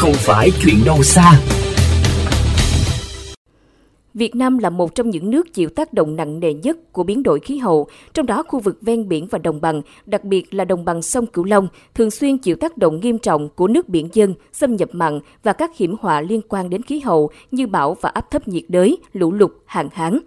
không phải chuyện đâu xa. Việt Nam là một trong những nước chịu tác động nặng nề nhất của biến đổi khí hậu, trong đó khu vực ven biển và đồng bằng, đặc biệt là đồng bằng sông Cửu Long, thường xuyên chịu tác động nghiêm trọng của nước biển dân, xâm nhập mặn và các hiểm họa liên quan đến khí hậu như bão và áp thấp nhiệt đới, lũ lụt, hạn hán.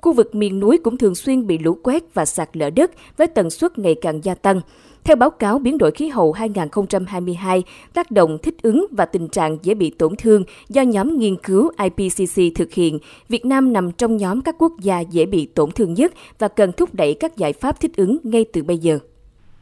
Khu vực miền núi cũng thường xuyên bị lũ quét và sạt lở đất với tần suất ngày càng gia tăng. Theo báo cáo biến đổi khí hậu 2022, tác động thích ứng và tình trạng dễ bị tổn thương do nhóm nghiên cứu IPCC thực hiện, Việt Nam nằm trong nhóm các quốc gia dễ bị tổn thương nhất và cần thúc đẩy các giải pháp thích ứng ngay từ bây giờ.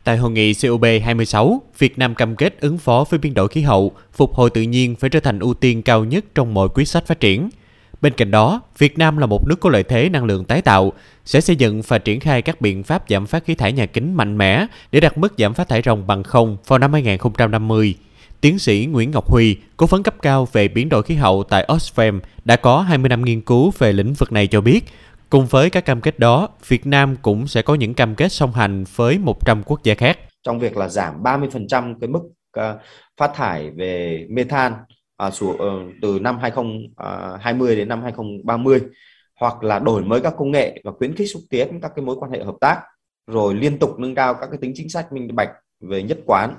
Tại hội nghị COP26, Việt Nam cam kết ứng phó với biến đổi khí hậu, phục hồi tự nhiên phải trở thành ưu tiên cao nhất trong mọi quyết sách phát triển – Bên cạnh đó, Việt Nam là một nước có lợi thế năng lượng tái tạo, sẽ xây dựng và triển khai các biện pháp giảm phát khí thải nhà kính mạnh mẽ để đạt mức giảm phát thải ròng bằng không vào năm 2050. Tiến sĩ Nguyễn Ngọc Huy, cố vấn cấp cao về biến đổi khí hậu tại Oxfam, đã có 20 năm nghiên cứu về lĩnh vực này cho biết, cùng với các cam kết đó, Việt Nam cũng sẽ có những cam kết song hành với 100 quốc gia khác. Trong việc là giảm 30% cái mức ờ, phát thải về methan à, xuống, uh, ờ, từ năm 2020 à, đến năm 2030 hoặc là đổi mới các công nghệ và khuyến khích xúc tiến các cái mối quan hệ hợp tác rồi liên tục nâng cao các cái tính chính sách minh bạch về nhất quán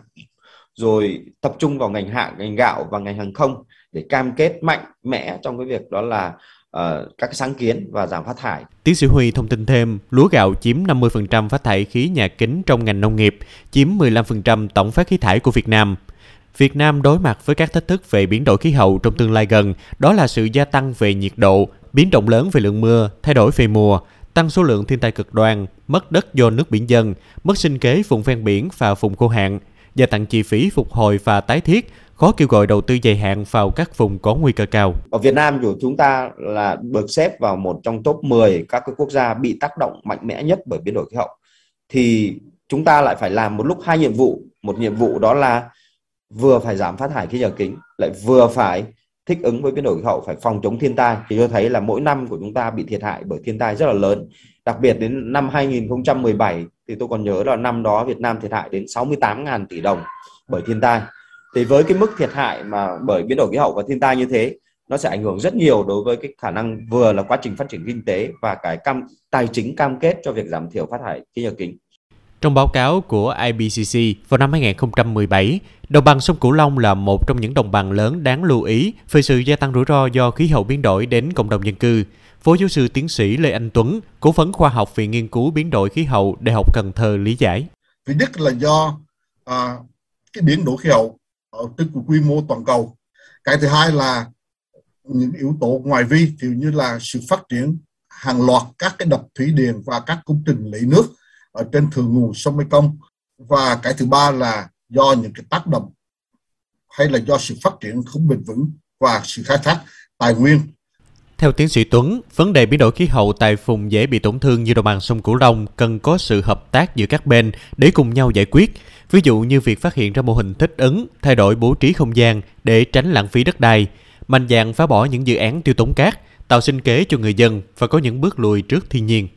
rồi tập trung vào ngành hạng ngành gạo và ngành hàng không để cam kết mạnh mẽ trong cái việc đó là uh, các sáng kiến và giảm phát thải. Tiến sĩ Huy thông tin thêm, lúa gạo chiếm 50% phát thải khí nhà kính trong ngành nông nghiệp, chiếm 15% tổng phát khí thải của Việt Nam. Việt Nam đối mặt với các thách thức về biến đổi khí hậu trong tương lai gần, đó là sự gia tăng về nhiệt độ, biến động lớn về lượng mưa, thay đổi về mùa, tăng số lượng thiên tai cực đoan, mất đất do nước biển dân, mất sinh kế vùng ven biển và vùng khô hạn, gia tăng chi phí phục hồi và tái thiết, khó kêu gọi đầu tư dài hạn vào các vùng có nguy cơ cao. Ở Việt Nam của chúng ta là được xếp vào một trong top 10 các cái quốc gia bị tác động mạnh mẽ nhất bởi biến đổi khí hậu. Thì chúng ta lại phải làm một lúc hai nhiệm vụ. Một nhiệm vụ đó là vừa phải giảm phát thải khí nhà kính, lại vừa phải thích ứng với biến đổi khí hậu phải phòng chống thiên tai, thì tôi thấy là mỗi năm của chúng ta bị thiệt hại bởi thiên tai rất là lớn. Đặc biệt đến năm 2017 thì tôi còn nhớ là năm đó Việt Nam thiệt hại đến 68.000 tỷ đồng bởi thiên tai. Thì với cái mức thiệt hại mà bởi biến đổi khí hậu và thiên tai như thế, nó sẽ ảnh hưởng rất nhiều đối với cái khả năng vừa là quá trình phát triển kinh tế và cái cam, tài chính cam kết cho việc giảm thiểu phát thải khí nhà kính trong báo cáo của IPCC vào năm 2017, đồng bằng sông Cửu Long là một trong những đồng bằng lớn đáng lưu ý về sự gia tăng rủi ro do khí hậu biến đổi đến cộng đồng dân cư. Phó giáo sư tiến sĩ Lê Anh Tuấn, cố vấn khoa học viện nghiên cứu biến đổi khí hậu Đại học Cần Thơ lý giải. Thứ nhất là do à, cái biến đổi khí hậu ở tức quy mô toàn cầu. Cái thứ hai là những yếu tố ngoài vi, kiểu như là sự phát triển hàng loạt các cái đập thủy điện và các công trình lấy nước ở trên thượng nguồn sông Mekong và cái thứ ba là do những cái tác động hay là do sự phát triển không bền vững và sự khai thác tài nguyên. Theo tiến sĩ Tuấn, vấn đề biến đổi khí hậu tại vùng dễ bị tổn thương như đồng bằng sông Cửu Long cần có sự hợp tác giữa các bên để cùng nhau giải quyết. Ví dụ như việc phát hiện ra mô hình thích ứng, thay đổi bố trí không gian để tránh lãng phí đất đai, mạnh dạn phá bỏ những dự án tiêu tốn cát, tạo sinh kế cho người dân và có những bước lùi trước thiên nhiên.